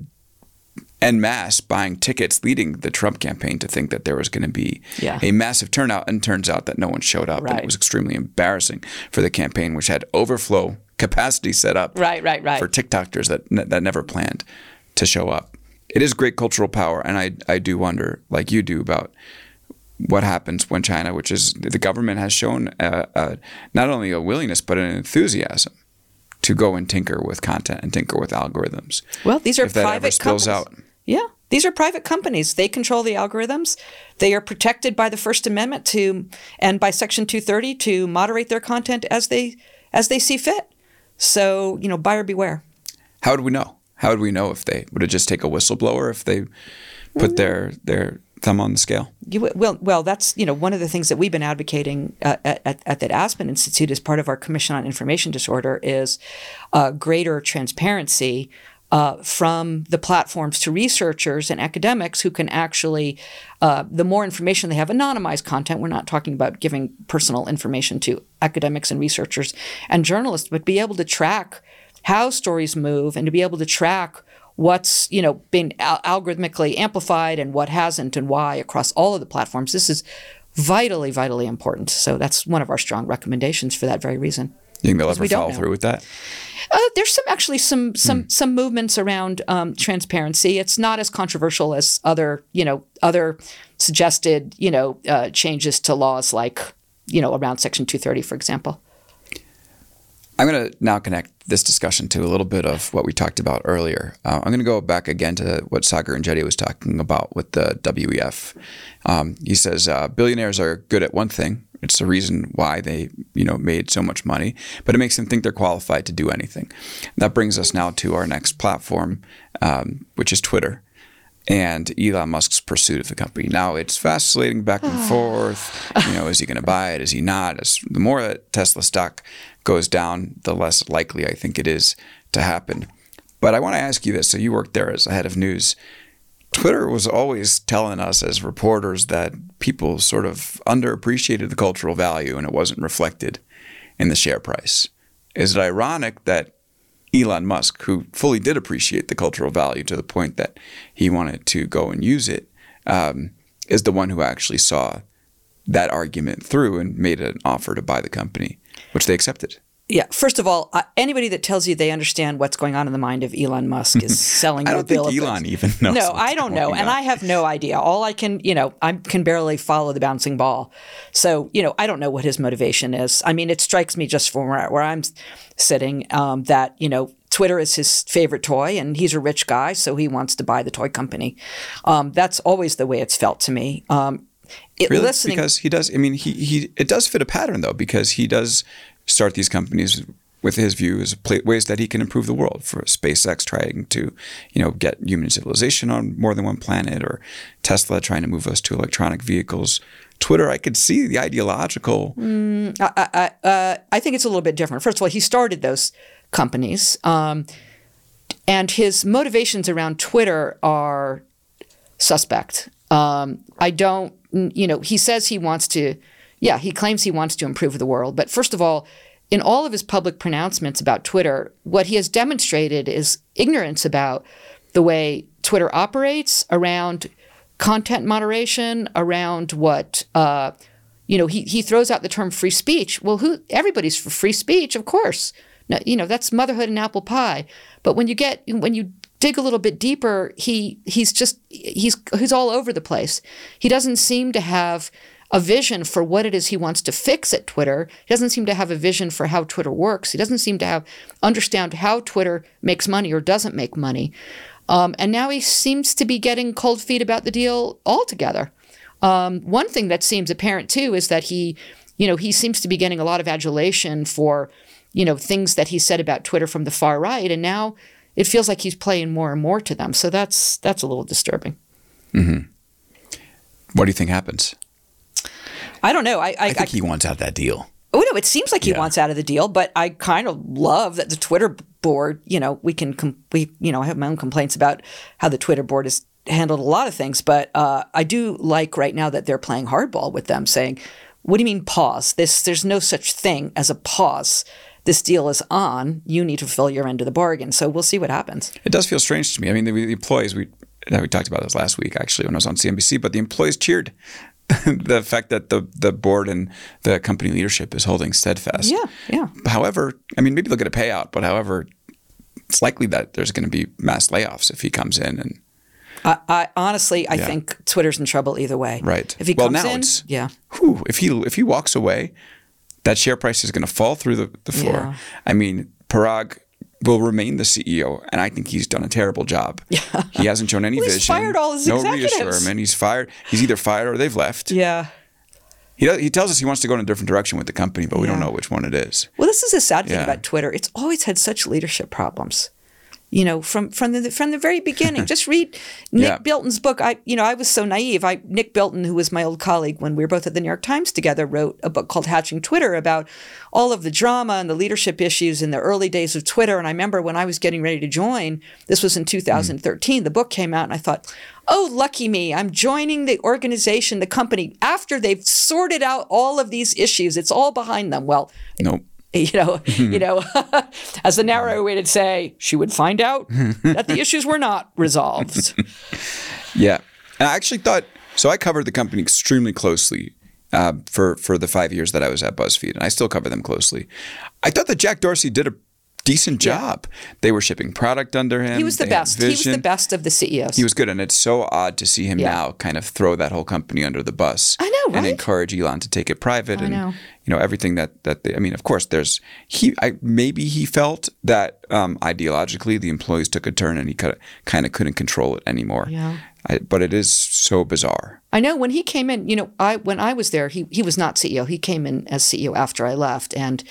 en masse buying tickets leading the Trump campaign to think that there was going to be Yeah. a massive turnout, and turns out that no one showed up, and it was extremely embarrassing for the campaign, which had overflow capacity set up Right, right, right. for TikTokers that that never planned to show up. It is great cultural power, and I I do wonder, like you do, about what happens when China, which is the government, has shown uh, uh, not only a willingness but an enthusiasm to go and tinker with content and tinker with algorithms. Well, these are if that private ever spills companies. out. Yeah, these are private companies. They control the algorithms. They are protected by the First Amendment to and by Section 230 to moderate their content as they as they see fit. So you know, buyer beware. How do we know? How would we know if they would it just take a whistleblower if they put their their thumb on the scale? You, well, well, that's you know one of the things that we've been advocating uh, at, at, at the Aspen Institute as part of our Commission on Information Disorder is uh, greater transparency uh, from the platforms to researchers and academics who can actually, uh, the more information they have, anonymized content. We're not talking about giving personal information to academics and researchers and journalists, but be able to track how stories move and to be able to track what's you know been al- algorithmically amplified and what hasn't and why across all of the platforms. This is vitally, vitally important. So that's one of our strong recommendations for that very reason. You think they'll ever follow through with that? Uh, there's some actually some some some movements around um, transparency. It's not as controversial as other you know other suggested you know uh, changes to laws like you know around Section 230, for example. I'm going to now connect this discussion to a little bit of what we talked about earlier. Uh, I'm going to go back again to what Saagar Enjeti was talking about with the WEF. Um, he says uh, billionaires are good at one thing. It's the reason why they, you know, made so much money, but it makes them think they're qualified to do anything. That brings us now to our next platform, um, which is Twitter and Elon Musk's pursuit of the company. Now it's vacillating back and forth. You know, is he going to buy it? Is he not? As the more that Tesla stock goes down, the less likely I think it is to happen. But I want to ask you this: so you worked there as a head of news. Twitter was always telling us as reporters that people sort of underappreciated the cultural value and it wasn't reflected in the share price. Is it ironic that Elon Musk, who fully did appreciate the cultural value to the point that he wanted to go and use it, um, is the one who actually saw that argument through and made an offer to buy the company, which they accepted. Yeah. First of all, uh, anybody that tells you they understand what's going on in the mind of Elon Musk is selling I you a don't think Elon goods. even knows No, I don't know, and on. I have no idea. All I can, you know, I can barely follow the bouncing ball. So, you know, I don't know what his motivation is. I mean, it strikes me just from where, where I'm sitting um, that you know. Twitter is his favorite toy, and he's a rich guy, so he wants to buy the toy company. Um, that's always the way it's felt to me. Um, it, Really? Because he does. I mean, he he it does fit a pattern though, because he does start these companies with his views, ways that he can improve the world. For SpaceX trying to, you know, get human civilization on more than one planet, or Tesla trying to move us to electronic vehicles. Twitter, I could see the ideological. I, I, uh, I think it's a little bit different. First of all, he started those companies, um, and his motivations around Twitter are suspect. Um, I don't, you know, he says he wants to, yeah, he claims he wants to improve the world. But first of all, in all of his public pronouncements about Twitter, what he has demonstrated is ignorance about the way Twitter operates around content moderation, around what, uh, you know, he, he throws out the term free speech. Well, who everybody's for free speech, of course. No, you know, that's motherhood and apple pie. But when you get when you dig a little bit deeper, he he's just he's he's all over the place. He doesn't seem to have a vision for what it is he wants to fix at Twitter. He doesn't seem to have a vision for how Twitter works. He doesn't seem to have understand how Twitter makes money or doesn't make money. Um, and now he seems to be getting cold feet about the deal altogether. Um, one thing that seems apparent too is that he, you know, he seems to be getting a lot of adulation for, you know, things that he said about Twitter from the far right, and now it feels like he's playing more and more to them. So that's that's a little disturbing. What do you think happens? I don't know. I I, I think he wants out of that deal. Oh no, it seems like he Yeah. wants out of the deal, but I kind of love that the Twitter board. You know, we can com- we you know I have my own complaints about how the Twitter board has handled a lot of things, but uh, I do like right now that they're playing hardball with them, saying, "What do you mean pause? This there's no such thing as a pause. This deal is on. You need to fulfill your end of the bargain. So we'll see what happens." It does feel strange to me. I mean, the, the employees we we talked about this last week actually when I was on CNBC, but the employees cheered the fact that the the board and the company leadership is holding steadfast. Yeah, yeah. However, I mean, maybe they'll get a payout, but however, it's likely that there's going to be mass layoffs if he comes in and I, I honestly, I Yeah. think Twitter's in trouble either way. Right. If he Well, comes now in, it's- yeah. whew, if he if he walks away, that share price is going to fall through the, the floor. Yeah. I mean, Parag will remain the CEO, and I think he's done a terrible job. Yeah. He hasn't shown any Well, he's vision. fired all his no executives. reassurance. He's fired. He's either fired or they've left. Yeah. He does, he tells us he wants to go in a different direction with the company, but we don't know which one it is. Well, this is a sad thing Yeah. about Twitter. It's always had such leadership problems. You know, from from the from the very beginning. Just read Nick Yeah. Bilton's book. I you know I was so naive. I Nick Bilton, who was my old colleague when we were both at the New York Times together, wrote a book called Hatching Twitter about all of the drama and the leadership issues in the early days of Twitter. And I remember when I was getting ready to join, this was in mm. 2013. The book came out, and I thought, oh, lucky me! I'm joining the organization, the company after they've sorted out all of these issues. It's all behind them. Well, Nope. you know, you know, as the narrator would say, she would find out that the issues were not resolved. Yeah, and I actually thought so. I covered the company extremely closely uh, for for the five years that I was at BuzzFeed, and I still cover them closely. I thought that Jack Dorsey did a decent job. They were shipping product under him. He was the They best. He was the best of the CEOs. He was good, and it's so odd to see him Yeah. now kind of throw that whole company under the bus. I know, And encourage Elon to take it private, and know. You know everything that that they, I mean, of course, there's he. I, maybe he felt that um, ideologically the employees took a turn, and he kind of couldn't control it anymore. Yeah. I, but it is so bizarre. I know when he came in, you know, I when I was there, he he was not CEO. He came in as CEO after I left, and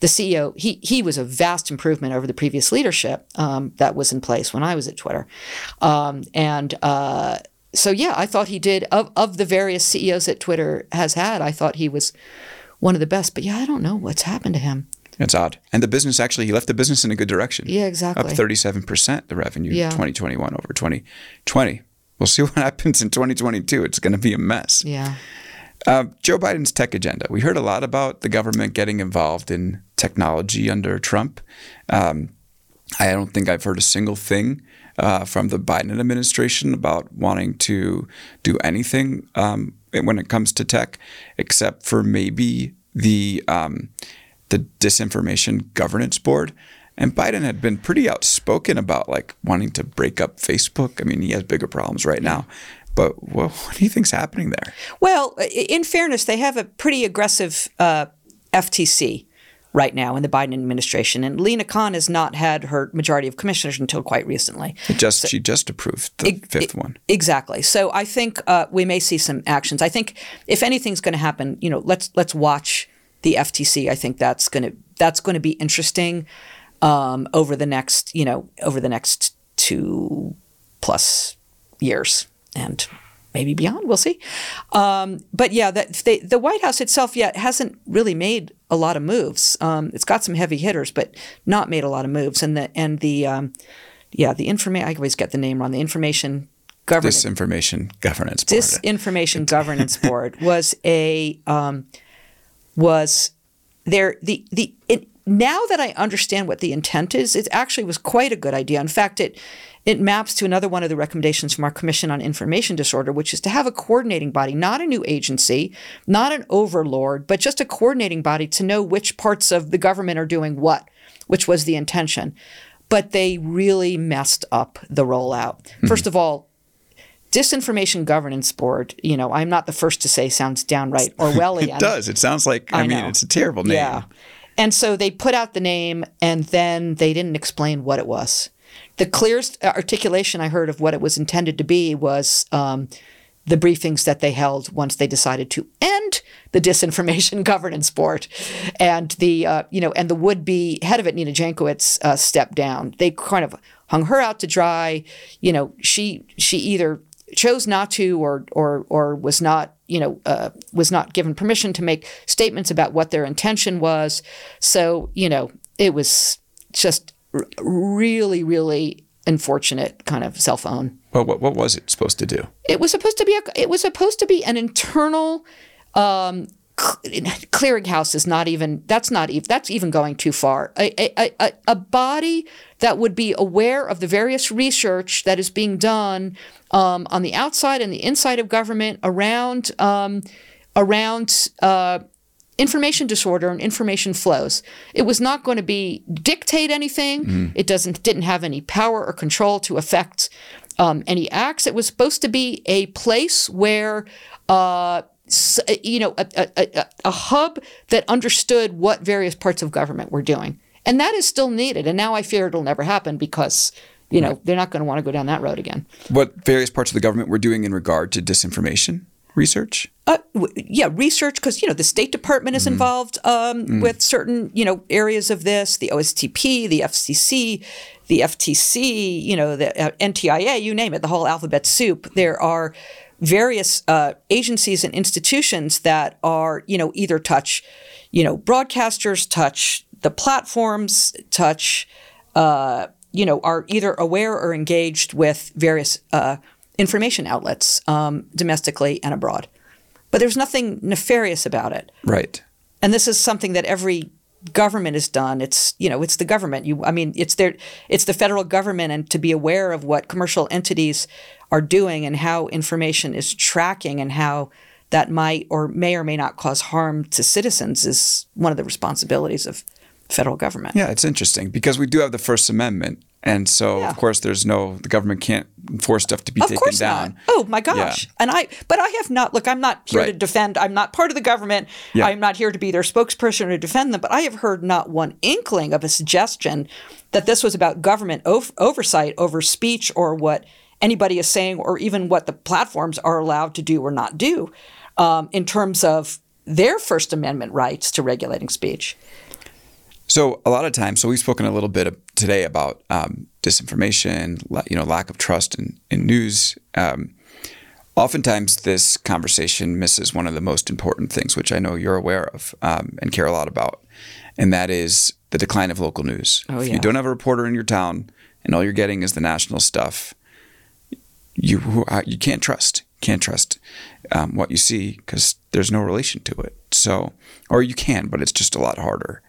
the CEO he he was a vast improvement over the previous leadership um, that was in place when I was at Twitter, um, and. Uh, so yeah, I thought he did of of the various CEOs that Twitter has had. I thought he was one of the best. But yeah, I don't know what's happened to him. It's odd. And the business actually, he left the business in a good direction. Yeah, exactly. Up 37% the revenue Yeah. 2021 over 2020. We'll see what happens in 2022. It's going to be a mess. Yeah. Uh, Joe Biden's tech agenda. We heard a lot about the government getting involved in technology under Trump. Um, I don't think I've heard a single thing uh, from the Biden administration about wanting to do anything um, when it comes to tech, except for maybe the um, the disinformation governance board. And Biden had been pretty outspoken about like wanting to break up Facebook. I mean, he has bigger problems right now. But well, what do you think's happening there? Well, in fairness, they have a pretty aggressive uh, FTC right now in the Biden administration, and Lina Khan has not had her majority of commissioners until quite recently. It just she just approved the Eg- fifth e- one. Exactly. So I think uh, we may see some actions. I think if anything's going to happen, you know, let's let's watch the FTC. I think that's going to that's going to be interesting um, over the next you know over the next two plus years and maybe beyond. We'll see. Um, but yeah, that they, the White House itself yet hasn't really made a lot of moves. Um, it's got some heavy hitters, but not made a lot of moves. And the and the um, yeah the information I always get the name wrong. The information governance Disinformation governance board. disinformation governance board was a um, was there the the it, now that I understand what the intent is, it actually was quite a good idea. In fact, it it maps to another one of the recommendations from our Commission on Information Disorder, which is to have a coordinating body, not a new agency, not an overlord, but just a coordinating body to know which parts of the government are doing what, which was the intention. But they really messed up the rollout. Hmm. First of all, Disinformation Governance Board, you know, I'm not the first to say sounds downright Orwellian. It does. It sounds like I, I mean know. it's a terrible name. Yeah. And so they put out the name and then they didn't explain what it was. The clearest articulation I heard of what it was intended to be was um, the briefings that they held once they decided to end the disinformation governance board, and the uh, you know and the would-be head of it, Nina Jankowicz, uh, stepped down. They kind of hung her out to dry. You know, she she either chose not to or or or was not you know uh, was not given permission to make statements about what their intention was. So you know it was just r- really really unfortunate kind of cell phone. Well, what, what was it supposed to do? It was supposed to be a, it was supposed to be an internal um, clearinghouse is not even that's not even that's even going too far. A, a, a, a body that would be aware of the various research that is being done um, on the outside and the inside of government around um, around. Uh, information disorder and information flows. It was not going to be dictate anything. It doesn't didn't have any power or control to affect um, any acts. It was supposed to be a place where. Uh, you know, a, a, a, a hub that understood what various parts of government were doing. And that is still needed. And now I fear it'll never happen because, you know, they're not going to want to go down that road again. What various parts of the government were doing in regard to disinformation? Research? Uh, w- yeah, research because you know the State Department is involved um, with certain you know areas of this. The OSTP, the FCC, the FTC, you know the uh, NTIA, you name it, the whole alphabet soup. There are various uh, agencies and institutions that are you know either touch you know broadcasters, touch the platforms, touch uh, you know are either aware or engaged with various uh, information outlets um, domestically and abroad. But there's nothing nefarious about it. Right. And this is something that every government has done. It's you know it's the government. You I mean it's their it's the federal government, and to be aware of what commercial entities are doing and how information is tracking and how that might or may or may not cause harm to citizens is one of the responsibilities of federal government. Yeah, it's interesting because we do have the First Amendment, and so Yeah. of course there's no the government can't force stuff to be Of taken course down. not. Oh my gosh! And I, but I have not. Look, I'm not here to defend. I'm not part of the government. Yeah. I'm not here to be their spokesperson or defend them. But I have heard not one inkling of a suggestion that this was about government ov- oversight over speech or what anybody is saying, or even what the platforms are allowed to do or not do, um, in terms of their First Amendment rights to regulating speech. So a lot of times, so we've spoken a little bit today about um, disinformation, you know, lack of trust in, in news. Um, oftentimes, this conversation misses one of the most important things, which I know you're aware of um, and care a lot about, and that is the decline of local news. Oh, if yeah. you don't have a reporter in your town and all you're getting is the national stuff, you uh, you can't trust can't trust um, what you see because there's no relation to it. So, or you can, but it's just a lot harder.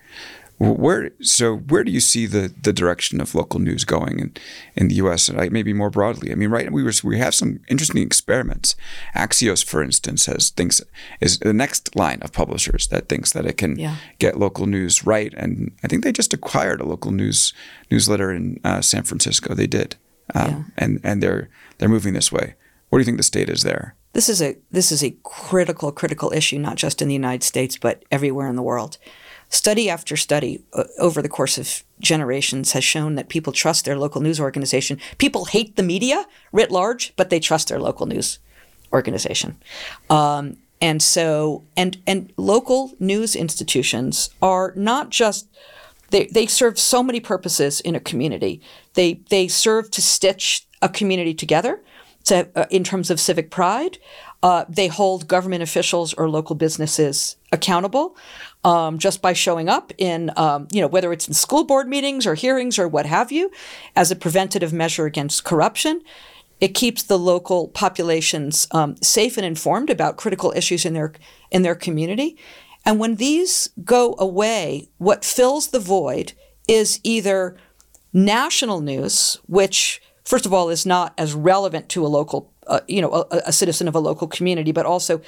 Wh- Where so where do you see the, the direction of local news going in, in the U.S. and maybe more broadly? I mean, right we were, we have some interesting experiments. Axios, for instance, has thinks is the next line of publishers that thinks that it can Yeah. get local news right, and I think they just acquired a local news newsletter in uh, San Francisco. They did, um, and and they're they're moving this way. What do you think the state is there? This is a this is a critical critical issue not just in the United States but everywhere in the world. Study after study uh, over the course of generations has shown that people trust their local news organization. People hate the media writ large, but they trust their local news organization. Um, and so and and local news institutions are not just they, they serve so many purposes in a community. They they serve to stitch a community together to, uh, in terms of civic pride. Uh, they hold government officials or local businesses accountable um, just by showing up in, um, you know, whether it's in school board meetings or hearings or what have you, as a preventative measure against corruption. It keeps the local populations um, safe and informed about critical issues in their in their community. And when these go away, what fills the void is either national news, which first of all is not as relevant to a local, uh, you know, a, a citizen of a local community, but also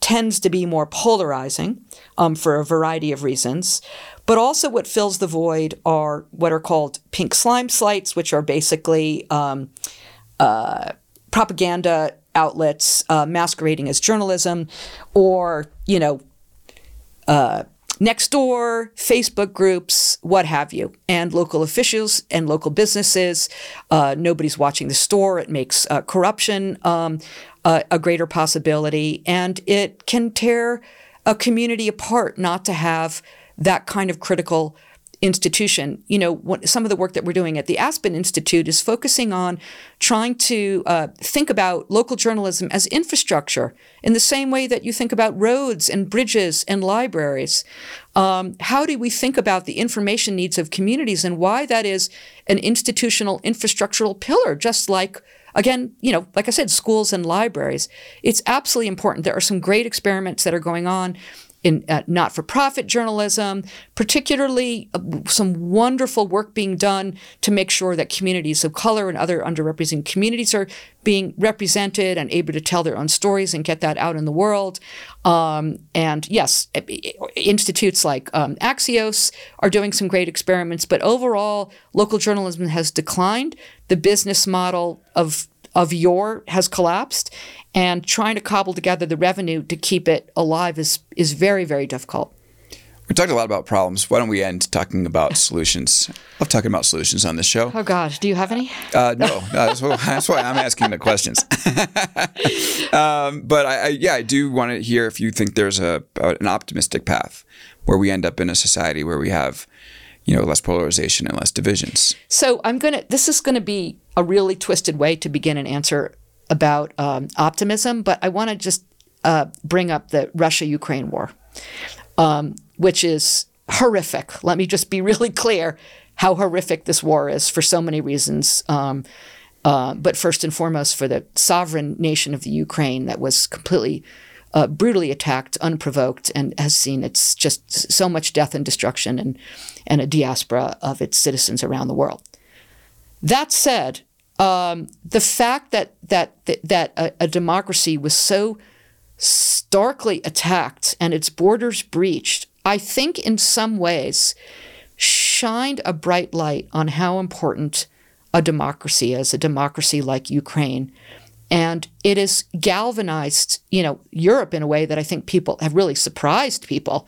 tends to be more polarizing um, for a variety of reasons. But also, what fills the void are what are called pink slime sites, which are basically um, uh, propaganda outlets uh, masquerading as journalism, or you know, uh, next door, Facebook groups, what have you, and local officials and local businesses. Uh, nobody's watching the store. It makes uh, corruption um, a greater possibility, and it can tear a community apart not to have that kind of critical institution. You know, what, some of the work that we're doing at the Aspen Institute is focusing on trying to uh, think about local journalism as infrastructure in the same way that you think about roads and bridges and libraries. Um, how do we think about the information needs of communities and why that is an institutional infrastructural pillar, just like Again, you know, like I said, schools and libraries. It's absolutely important. There are some great experiments that are going on in uh, not-for-profit journalism, particularly uh, some wonderful work being done to make sure that communities of color and other underrepresented communities are being represented and able to tell their own stories and get that out in the world. Um, and yes, institutes like um, Axios are doing some great experiments, but overall, local journalism has declined. The business model of of your has collapsed, and trying to cobble together the revenue to keep it alive is is very very difficult. We talked a lot about problems. Why don't we end talking about solutions? I love talking about solutions on this show. Oh God, do you have any? Uh, no, that's, why, that's, why, I'm asking the questions. um, but I, I, yeah, I do want to hear if you think there's a an optimistic path where we end up in a society where we have, you know, less polarization and less divisions. So I'm gonna. This is going to be a really twisted way to begin an answer about um, optimism, but I want to just uh, bring up the Russia-Ukraine war, um, which is horrific. Let me just be really clear how horrific this war is for so many reasons. Um, uh, but first and foremost, for the sovereign nation of the Ukraine that was completely uh, brutally attacked, unprovoked, and has seen its just so much death and destruction and, and a diaspora of its citizens around the world. That said, um, the fact that that that, a, a democracy was so starkly attacked and its borders breached, I think in some ways shined a bright light on how important a democracy is, a democracy like Ukraine. And it has galvanized, you know, Europe in a way that I think people have really surprised people.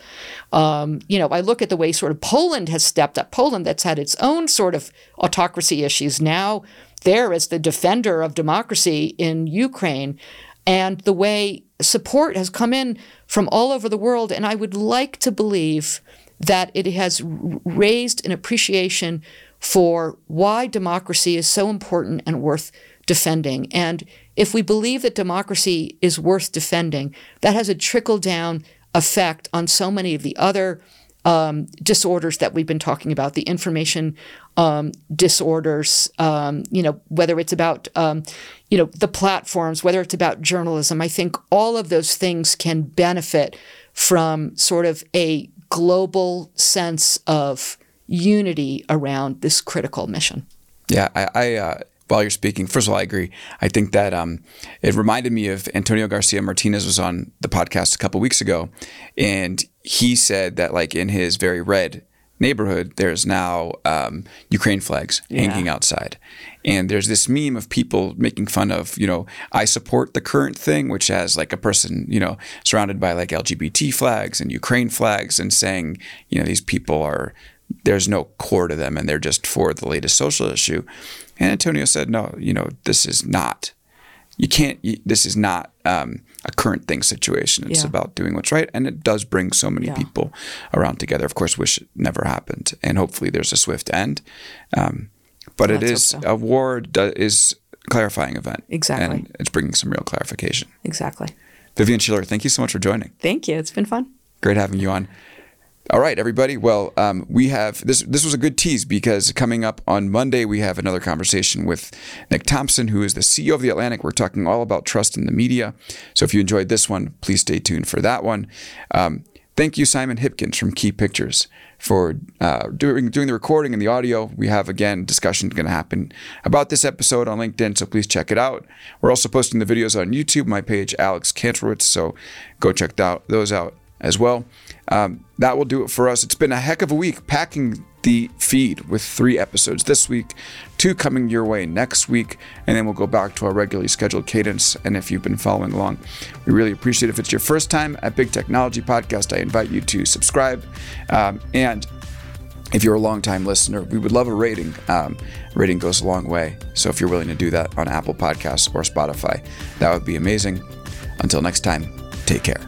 Um, you know, I look at the way sort of Poland has stepped up. Poland, that's had its own sort of autocracy issues, now there as the defender of democracy in Ukraine, and the way support has come in from all over the world. And I would like to believe that it has raised an appreciation for why democracy is so important and worth defending. And if we believe that democracy is worth defending, that has a trickle down effect on so many of the other um, disorders that we've been talking about, the information um, disorders, um, you know, whether it's about, um, you know, the platforms, whether it's about journalism. I think all of those things can benefit from sort of a global sense of unity around this critical mission. Yeah, I, I uh, while you're speaking, first of all, I agree. I think that um, it reminded me of Antonio Garcia Martinez was on the podcast a couple weeks ago, and he said that like in his very red neighborhood, there's now um, Ukraine flags yeah. hanging outside. And there's this meme of people making fun of, you know, I support the current thing, which has like a person, you know, surrounded by like LGBT flags and Ukraine flags and saying, you know, these people are, there's no core to them and they're just for the latest social issue. And Antonio said, no, you know, this is not, you can't, this is not, um, a current thing situation. It's yeah. about doing what's right, and it does bring so many yeah. people around together. Of course, wish it never happened, and hopefully there's a swift end. Um, but it is so. a war do, is clarifying event. Exactly, and it's bringing some real clarification. Exactly. Vivian Schiller, thank you so much for joining. Thank you. It's been fun. Great having you on. All right, everybody. Well, um, we have this. This was a good tease because coming up on Monday we have another conversation with Nick Thompson, who is the CEO of the Atlantic. We're talking all about trust in the media. So if you enjoyed this one, please stay tuned for that one. Um, thank you, Simon Hipkins from Key Pictures, for uh, doing doing the recording and the audio. We have again discussion going to happen about this episode on LinkedIn, so please check it out. We're also posting the videos on YouTube, my page Alex Kantrowitz. So go check those out as well. Um, that will do it for us. It's been a heck of a week packing the feed with three episodes this week, two coming your way next week, and then we'll go back to our regularly scheduled cadence. And if you've been following along, we really appreciate it. If it's your first time at Big Technology Podcast, I invite you to subscribe. Um, and if you're a long-time listener, we would love a rating. Um, rating goes a long way. So if you're willing to do that on Apple Podcasts or Spotify, that would be amazing. Until next time, take care.